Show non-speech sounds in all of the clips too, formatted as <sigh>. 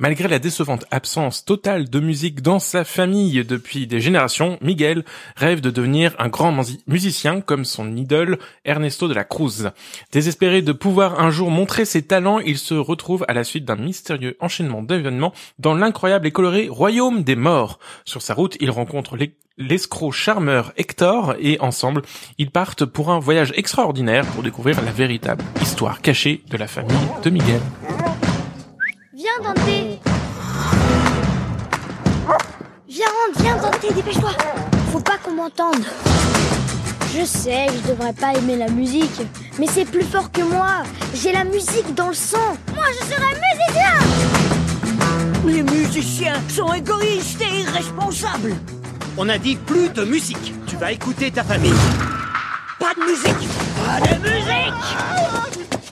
Malgré la décevante absence totale de musique dans sa famille depuis des générations, Miguel rêve de devenir un grand musicien comme son idole Ernesto de la Cruz. Désespéré de pouvoir un jour montrer ses talents, il se retrouve à la suite d'un mystérieux enchaînement d'événements dans l'incroyable et coloré royaume des morts. Sur sa route, il rencontre l'escroc charmeur Hector et ensemble, ils partent pour un voyage extraordinaire pour découvrir la véritable histoire cachée de la famille de Miguel. Viens, Dante Viens, rentre, viens, Dante, dépêche-toi Faut pas qu'on m'entende. Je sais, je devrais pas aimer la musique, mais c'est plus fort que moi. J'ai la musique dans le sang. Moi, je serai musicien Les musiciens sont égoïstes et irresponsables. On a dit plus de musique. Tu vas écouter ta famille. Pas de musique Pas de musique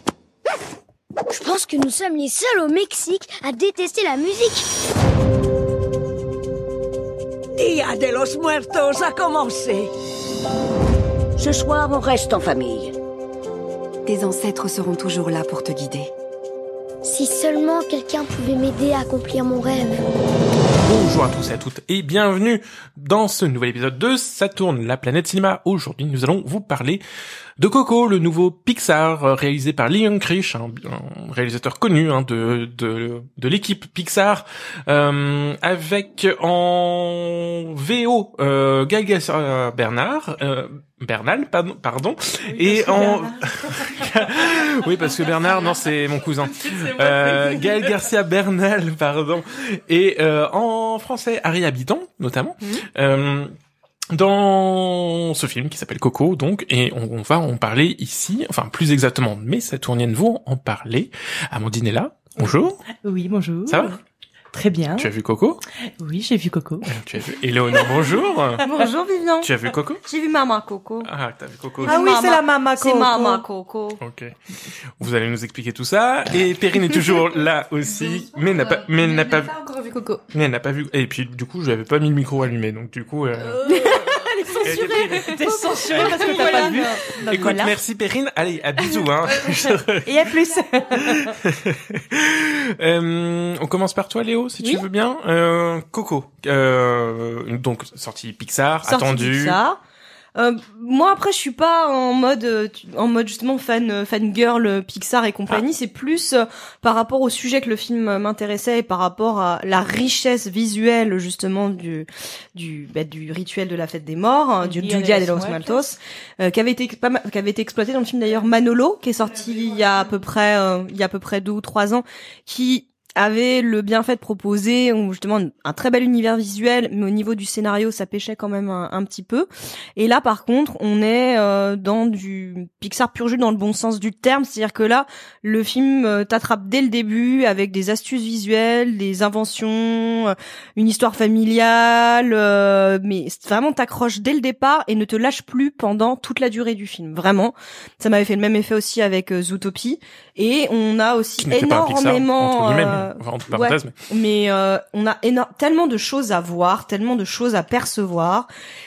pense que nous sommes les seuls au Mexique à détester la musique. Dia de los Muertos a commencé. Ce soir, on reste en famille. Tes ancêtres seront toujours là pour te guider. Si seulement quelqu'un pouvait m'aider à accomplir mon rêve. Bonjour à tous et à toutes et bienvenue dans ce nouvel épisode de Saturne, la planète cinéma. Aujourd'hui, nous allons vous parler de Coco, le nouveau Pixar euh, réalisé par Leon Krish, un, réalisateur connu hein, de, de, de l'équipe Pixar, euh, avec en VO euh, Gal Bernard, euh, Bernal, pardon, pardon et en <laughs> oui parce que Bernard non c'est mon cousin <laughs> euh, Gaël Garcia Bernal pardon et euh, en français Harry Habitant notamment mhm. euh, dans ce film qui s'appelle Coco, donc, et on, va en parler ici, enfin plus exactement, mes Saturniennes vont en parler. Amandine est là. Bonjour. Oui, bonjour. Ça va? Très bien. Tu as vu Coco? Oui, j'ai vu Coco. Euh, tu as vu Éléonore, bonjour. <laughs> bonjour Vivian. Tu as vu Coco? J'ai vu Maman Coco. Ah, t'as vu Coco Ah oui, c'est la Maman Coco. C'est Maman Coco. Ok. Vous allez nous expliquer tout ça. Et Perrine est toujours <laughs> là aussi, mais n'a pas, mais n'a pas, vu. encore vu Coco. Mais elle n'a pas vu. Et puis du coup, je n'avais pas mis le micro allumé, donc du coup. Euh... censuré. T'es censuré parce que t'as pas vu. Écoute, merci Perrine. Allez, à bisous. Hein. <laughs> Et à plus. <laughs> euh, on commence par toi, Léo, si tu veux bien. Euh, Coco, euh, donc sortie Pixar, sortie attendu. Pixar. Euh, moi après je suis pas en mode euh, en mode justement fan euh, fan girl Pixar et compagnie, ah. c'est plus par rapport au sujet que le film m'intéressait et par rapport à la richesse visuelle justement du du bah, du rituel de la fête des morts, hein, du, du Dia de los Muertos, qui avait été pas qui avait été exploité dans le film d'ailleurs Manolo qui est sorti il y a à peu près il y a à peu près deux ou trois ans qui avait le bienfait de proposer justement un très bel univers visuel, mais au niveau du scénario, ça pêchait quand même un, petit peu. Et là, par contre, on est euh, dans du Pixar pur jus dans le bon sens du terme, c'est-à-dire que là, le film euh, t'attrape dès le début avec des astuces visuelles, des inventions, euh, une histoire familiale, mais vraiment t'accroche dès le départ et ne te lâche plus pendant toute la durée du film. Vraiment, ça m'avait fait le même effet aussi avec Zootopie. Et on a aussi énormément mais, euh, on a tellement de choses à voir, tellement de choses à percevoir.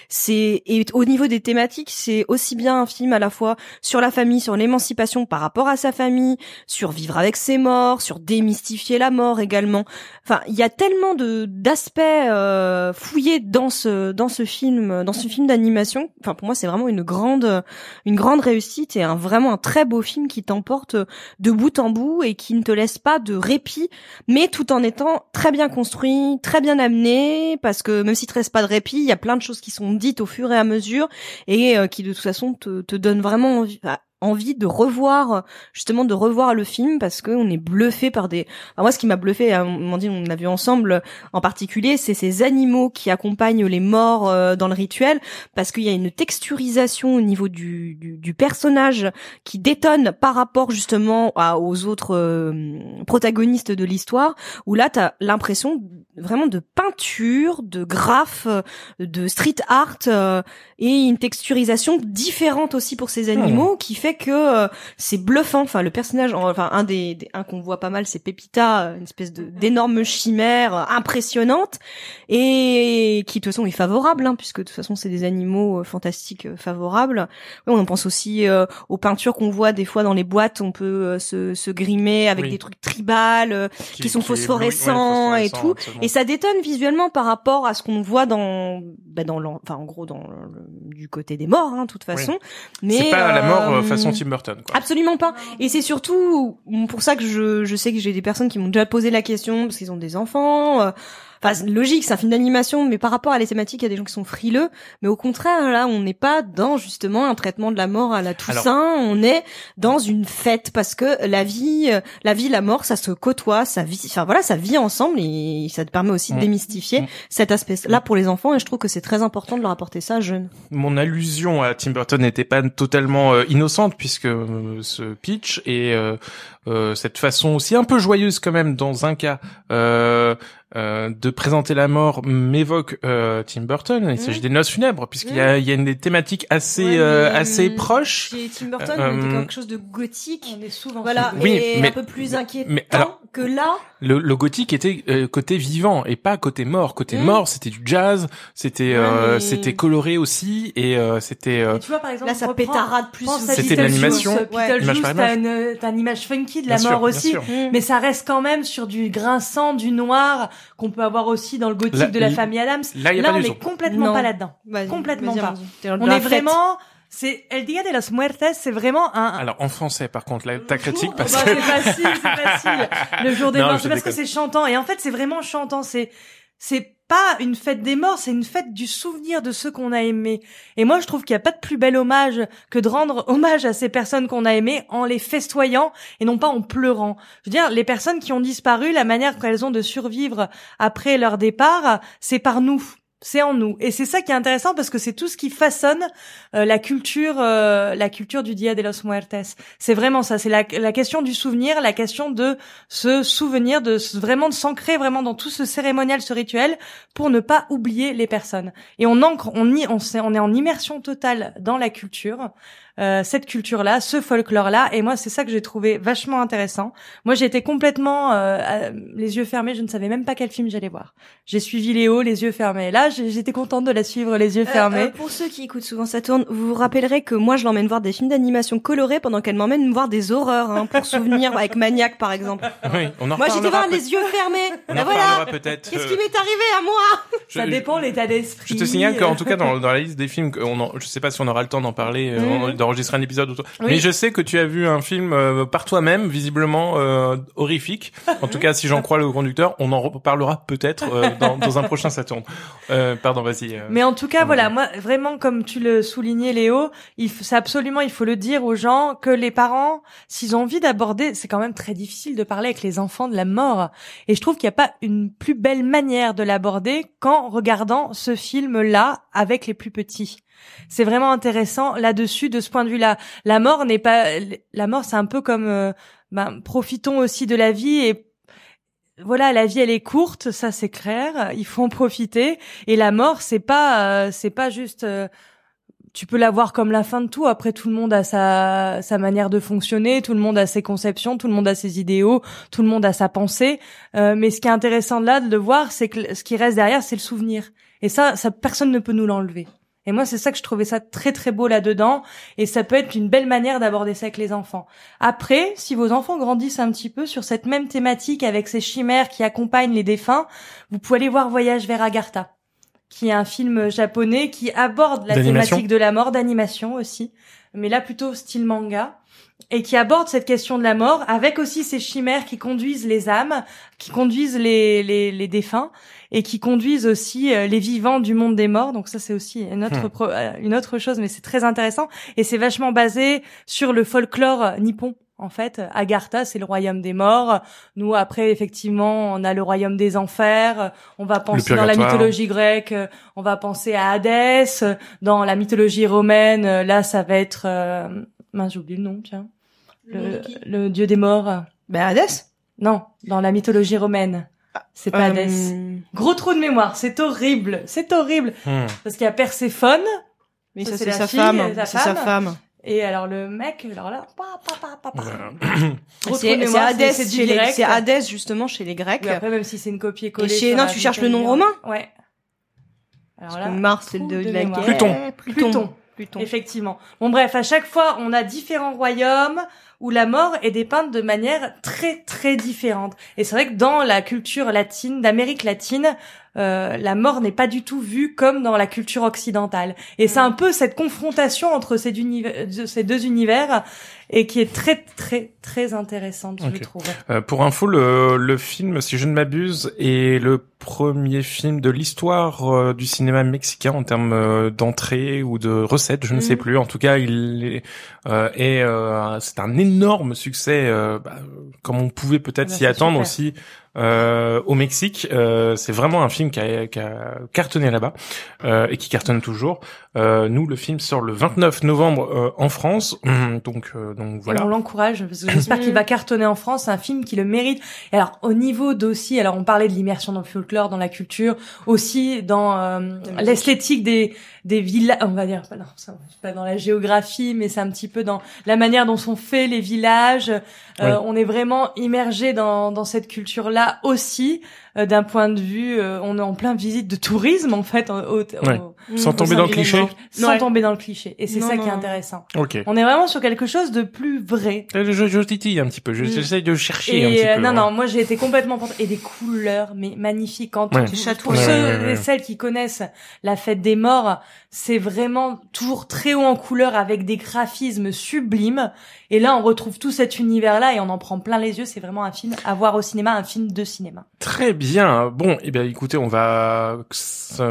C'est et au niveau des thématiques, c'est aussi bien un film à la fois sur la famille, sur l'émancipation par rapport à sa famille, sur vivre avec ses morts, sur démystifier la mort également. Enfin, il y a tellement de d'aspects euh, fouillés dans ce dans ce film, dans ce film d'animation. Enfin, pour moi, c'est vraiment une grande une grande réussite et un vraiment un très beau film qui t'emporte de bout en bout et qui ne te laisse pas de répit, mais tout en étant très bien construit, très bien amené, parce que même si te reste pas de répit, il y a plein de choses qui sont dites au fur et à mesure et euh, qui de toute façon te donnent vraiment envie, envie de revoir justement de revoir le film parce que on est bluffé par des moi ce qui m'a bluffé à on dit on l'a vu ensemble en particulier c'est ces animaux qui accompagnent les morts euh, dans le rituel parce qu'il y a une texturisation au niveau du, du, personnage qui détonne par rapport justement aux autres euh, protagonistes de l'histoire où là tu as l'impression vraiment de peinture de graphe de street art euh, et une texturisation différente aussi pour ces animaux qui fait fait que euh, c'est bluffant. Enfin, le personnage, enfin un des, des- un qu'on voit pas mal, c'est Pepita, une espèce de d'énorme chimère euh, impressionnante et qui de toute façon est favorable, hein, puisque de toute façon c'est des animaux euh, fantastiques euh, favorables. Ouais, on pense aussi euh, aux peintures qu'on voit des fois dans les boîtes. On peut euh, se, se grimer avec Oui. des trucs tribales euh, qui, sont qui phosphorescents oui, ouais, et tout. absolument. Et ça détonne visuellement par rapport à ce qu'on voit dans, bah dans l'en- enfin en gros dans le- du côté des morts, hein, de toute façon. Mais c'est pas la mort façon Tim Burton. Quoi. Absolument pas. Et c'est surtout pour ça que je, je sais que j'ai des personnes qui m'ont déjà posé la question parce qu'ils ont des enfants. euh, Enfin, logique, c'est un film d'animation, mais par rapport à les thématiques, il y a des gens qui sont frileux. Mais au contraire, là, on n'est pas dans justement un traitement de la mort à la Toussaint. On est dans une fête parce que la vie, la vie, la mort, ça se côtoie, ça vit. Enfin voilà, ça vit ensemble et ça te permet aussi de Mm. démystifier Mm. cet aspect-là pour les enfants. Et je trouve que c'est très important de leur apporter ça jeune. Mon allusion à Tim Burton n'était pas totalement euh, innocente puisque euh, ce pitch et euh, euh, cette façon aussi un peu joyeuse quand même dans un cas euh, euh, de présenter la mort m'évoque euh, Tim Burton. Il s'agit des noces funèbres puisqu'il y a, il y a une des thématiques assez Ouais, euh, mais, assez proches. Chez Tim Burton, Euh, on était quelque chose de gothique. On est souvent. Voilà, Oui, et mais- un peu plus inquiétant mais alors- que là. Le, le gothique était euh, côté vivant et pas côté mort. Côté Mm. mort, c'était du jazz, c'était Ouais, euh, mais- c'était coloré aussi et euh, c'était euh, tu vois, par exemple, Là, ça pétarade plus. C'était de l'animation. t'as une image funky de la bien mort sûr, aussi. sûr. Mm. Mais ça reste quand même sur du grinçant, du noir qu'on peut avoir aussi dans le gothique Là- de la famille Adams. Là, il y a Là, pas on est complètement Non. pas là-dedans. Complètement pas. On est vraiment, c'est El Dia de los Muertes, c'est vraiment un. Alors en français, par contre, là, ta critique Bah, parce c'est que facile, c'est facile. Le jour des <laughs> morts, je c'est parce que c'est chantant. Et en fait, c'est vraiment chantant. C'est, c'est pas une fête des morts, c'est une fête du souvenir de ceux qu'on a aimés. Et moi, je trouve qu'il n'y a pas de plus bel hommage que de rendre hommage à ces personnes qu'on a aimées en les festoyant et non pas en pleurant. Je veux dire, les personnes qui ont disparu, la manière qu'elles ont de survivre après leur départ, c'est par nous. C'est en nous. Et c'est ça qui est intéressant parce que c'est tout ce qui façonne euh, la culture, euh, la culture du Dia de los Muertes. C'est vraiment ça. C'est la, la question du souvenir, la question de se souvenir, de vraiment de s'ancrer vraiment dans tout ce cérémonial, ce rituel, pour ne pas oublier les personnes. Et on ancre, on y, on, on est en immersion totale dans la culture, euh, cette culture-là, ce folklore-là. Et moi, c'est ça que j'ai trouvé vachement intéressant. Moi, j'ai été complètement euh, à- les yeux fermés. Je ne savais même pas quel film j'allais voir. J'ai suivi Léo les yeux fermés. Là, j'étais contente de la suivre les yeux Euh, fermés. euh, pour ceux qui écoutent souvent Saturne, vous vous rappellerez que moi je l'emmène voir des films d'animation colorés pendant qu'elle m'emmène voir des horreurs, hein, pour souvenir <laughs> avec Maniac par exemple. oui, on en Moi j'étais voir les yeux fermés. on en Ben voilà. peut-être. Qu'est-ce euh, qui m'est arrivé à moi? je- ça dépend l'état d'esprit. Je te signale qu'en tout cas dans, dans la liste des films, on en, je sais pas si on aura le temps d'en parler, euh, Mhm. D'enregistrer un épisode, ou tout. Oui. mais je sais que tu as vu un film euh, par toi-même, visiblement euh, horrifique. En tout cas, si j'en crois le conducteur, on en reparlera peut-être euh, dans, <laughs> dans un prochain Saturne. Euh, pardon, vas-y. euh. Mais en tout cas, voilà, moi, vraiment, comme tu le soulignais, Léo, il f- c'est absolument, il faut le dire aux gens que les parents, s'ils ont envie d'aborder, c'est quand même très difficile de parler avec les enfants de la mort. Et je trouve qu'il n'y a pas une plus belle manière de l'aborder qu'en regardant ce film-là avec les plus petits. C'est vraiment intéressant là-dessus, de ce point de vue-là. La mort n'est pas, la mort, c'est un peu comme, euh, ben, profitons aussi de la vie et voilà, la vie elle est courte, ça c'est clair. Il faut en profiter. Et la mort, c'est pas, euh, c'est pas juste. euh, tu peux la voir comme la fin de tout. Après, tout le monde a sa sa manière de fonctionner, tout le monde a ses conceptions, tout le monde a ses idéaux, tout le monde a sa pensée. Euh, mais ce qui est intéressant là de le voir, c'est que ce qui reste derrière, c'est le souvenir. Et ça, personne ne peut nous l'enlever. Et moi, c'est ça que je trouvais ça très très beau là-dedans. Et ça peut être une belle manière d'aborder ça avec les enfants. Après, si vos enfants grandissent un petit peu sur cette même thématique avec ces chimères qui accompagnent les défunts, vous pouvez aller voir Voyage vers Agartha, qui est un film japonais qui aborde la thématique de la mort, d'animation aussi, mais là plutôt style manga, et qui aborde cette question de la mort avec aussi ces chimères qui conduisent les âmes, qui conduisent les, les, les défunts, et qui conduisent aussi euh, les vivants du monde des morts. Donc ça, c'est aussi une autre, Hmm. pro- euh, une autre chose, mais c'est très intéressant. Et c'est vachement basé sur le folklore nippon. En fait, Agartha, c'est le royaume des morts. Nous, après, effectivement, on a le royaume des enfers. On va penser dans la mythologie grecque, on va penser à Hadès. Dans la mythologie romaine, là, ça va être... Euh... Mince, j'ai oublié le nom, tiens. Le, le dieu des morts. Ben Hadès? Non, dans la mythologie romaine. C'est pas Hadès. Euh, Gros trou de mémoire, c'est horrible, c'est horrible. Hmm. Parce qu'il y a Perséphone, Mais Ça, ça, c'est sa fille, femme. sa C'est sa femme. Et alors le mec, alors là, pa, pa, pa, pa, pa. Voilà. <coughs> C'est Hadès, c'est Hadès justement chez les Grecs. Oui, après, même si c'est une copie-collée. Et chez- non, tu cherches le nom Wikipédia. romain Ouais. Alors là, Mars, c'est le de, la guerre. Pluton. Pluton. Pluton. Effectivement. Bon bref, à chaque fois, on a différents royaumes où la mort est dépeinte de manière très très différente. Et c'est vrai que dans la culture latine, d'Amérique latine, euh, la mort n'est pas du tout vue comme dans la culture occidentale. Et c'est un peu cette confrontation entre ces, deux univers et qui est très très très intéressante, je Ok. trouve. Euh, pour info, le, le film, si je ne m'abuse, est le premier film de l'histoire euh, du cinéma mexicain en termes euh, d'entrée ou de recettes, je ne Mhm. sais plus. En tout cas, il est, euh, et euh, c'est un énorme succès, euh, bah, comme on pouvait peut-être Bah, s'y attendre super. aussi euh, au Mexique. Euh, c'est vraiment un film qui a, qui a cartonné là-bas euh, et qui cartonne toujours. Euh, nous, le film sort le 29 novembre euh, en France, donc euh, donc Et voilà. on l'encourage parce que j'espère qu'il <laughs> va cartonner en France. C'est un film qui le mérite. Et alors au niveau d'aussi, alors on parlait de l'immersion dans le folklore, dans la culture, aussi dans euh, l'esthétique des des villages. On va dire pas non, dans la géographie, mais c'est un petit peu dans la manière dont sont faits les villages. Euh, Oui. On est vraiment immergé dans dans cette aussi. euh, D'un point de vue, euh, on est en plein visite de tourisme en fait, au, au- Ouais. au- Sans au tomber dans le cliché. sans Ouais. tomber dans le cliché. Et c'est Non, ça qui est intéressant. Ok. On est vraiment sur quelque chose de plus vrai. Euh, Je, je titille un petit peu, je- Mm. j'essaye de chercher Et un petit euh, peu. non, hein. non, moi j'ai été complètement. Et des couleurs, mais magnifiques. Quand Ouais. pour ceux et celles qui connaissent la fête des morts, c'est vraiment toujours très haut en couleur avec des graphismes sublimes. Et là, on retrouve tout cet univers-là et on en prend plein les yeux. C'est vraiment un film à voir au cinéma, un film de cinéma. Très bien. Bon, eh bien, écoutez, on va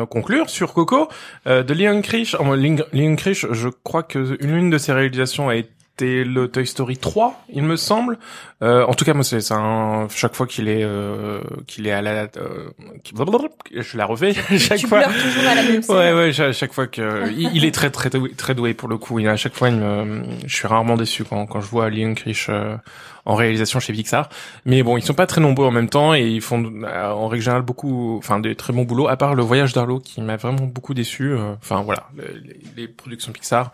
conclure sur Coco euh, de Leon Krish. Oh, Leon Krish, je crois que l'une de ses réalisations a été le Toy Story 3, il me semble. Euh, en tout cas, moi, c'est un chaque fois qu'il est euh, qu'il est à la, euh, <laughs> je la refais <laughs> chaque tu fois. toujours à la même scène. Ouais, ouais, cha- chaque fois que il, est très très doué, très doué pour le coup. Il a à chaque fois, il me- je suis rarement déçu quand quand je vois Leon Krish euh, en réalisation chez Pixar. Mais bon, ils sont pas très nombreux en même temps et ils font euh, en règle générale beaucoup, enfin des très bons boulots. À part le Voyage d'Arlo qui m'a vraiment beaucoup déçu. euh, Enfin voilà, le- les, les productions Pixar.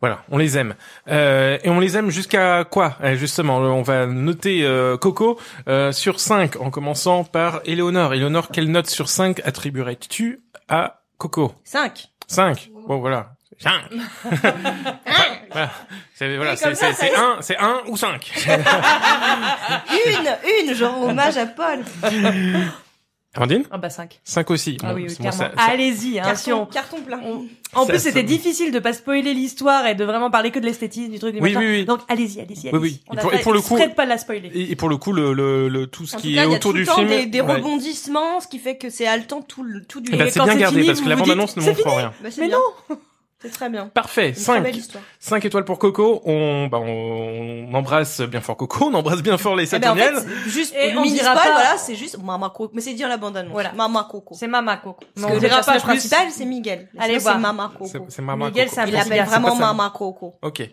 Voilà, on les aime. Euh, et on les aime jusqu'à quoi? Eh, Justement, on va noter euh, Coco euh, sur 5, en commençant par Éléonore. Éléonore, quelle note sur 5 attribuerais-tu à Coco? 5. 5. Bon, voilà. 5. <laughs> <laughs> voilà. C'est, voilà, c'est, ça, c'est, c'est ça- 1, c'est 1 ou 5. <laughs> Une, une, genre hommage à Paul. Amandine Ah bah 5. 5 aussi. Ah Bon, oui, oui, ça- ça- Allez-y, hein, si Carton, on- carton plein. on- En Ça, plus, c'était difficile de pas spoiler l'histoire et de vraiment parler que de l'esthétisme du truc. du Oui, machin. oui, oui. Donc allez-y, allez-y, allez-y. Oui, oui. Et a pour- fait et pour le coup- de pas la spoiler. Et, pour le coup, le, le, le tout ce En tout qui cas, est il y a autour tout du le temps film, des, des ouais. rebondissements, ce qui fait que c'est haletant tout le, tout du Eh ben, Et c'est bien gardé fini, parce que la bande annonce ne montre rien. Bah, c'est Mais non C'est très bien. Parfait. Une très 5. belle histoire. 5 étoiles pour Coco. On, bah, on, on embrasse bien fort Coco. On embrasse bien fort les Eh ben, en Saturniels. fait, juste, Et on dira pas- voilà, c'est juste Mama Coco. Mais c'est dire la bande annonce. Voilà. Mama Coco. C'est Mama Coco. Parce Non, le dira pas personnage plus. principal, c'est Miguel. Allez voir. c'est Mama Coco. C'est, Mama Miguel, Coco. c'est un Il petit appelle garçon. vraiment. Mama Coco. Ok.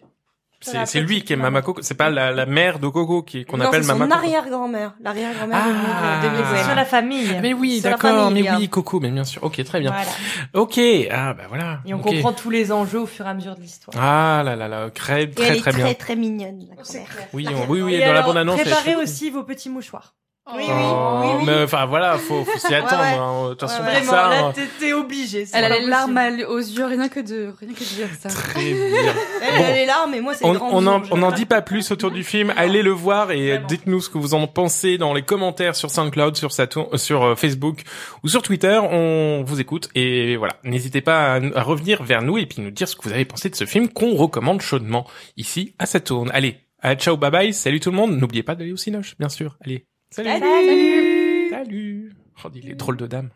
C'est lui qui est. Mama Coco. C'est pas la, la mère de Coco qui, qu'on non, appelle c'est son Mama Coco. arrière-grand-mère. L'arrière-grand-mère Ah. de Miguel. Sur la famille. Mais oui, d'accord, famille, mais hein. oui, Coco, mais bien sûr. Ok, très bien. Voilà. Ok, ah bah voilà. Et on comprend tous les enjeux au fur et à mesure de l'histoire. Ah là là là, très très elle est très très bien. très mignonne, la. Oui, on- oui, oui, Et dans la bande annonce. préparez aussi vos petits mouchoirs. Oui, oui, Oh, oui, oui. Mais enfin voilà, faut, faut s'y attendre. ouais. hein. De toute façon, Ouais, Vraiment, ça, là, hein. t'es- obligé. Elle a les larmes aux yeux, rien que de, rien que de dire ça. Très bien. <laughs> Elle, Bon. elle est là, mais moi, c'est On, grand on en, on en dit pas plus autour du film. Allez le voir et dites-nous ce que vous en pensez dans les commentaires sur SoundCloud, sur Saturn, euh, sur euh, Facebook ou sur Twitter. On vous écoute et voilà. N'hésitez pas à, à revenir vers nous et puis nous dire ce que vous avez pensé de ce film qu'on recommande chaudement ici à Saturn. Allez, à ciao, bye bye. Salut tout le monde. N'oubliez pas d'aller au Cinoche, bien sûr. Allez. Salut. Salut. Salut. Oh, il est drôle de dame.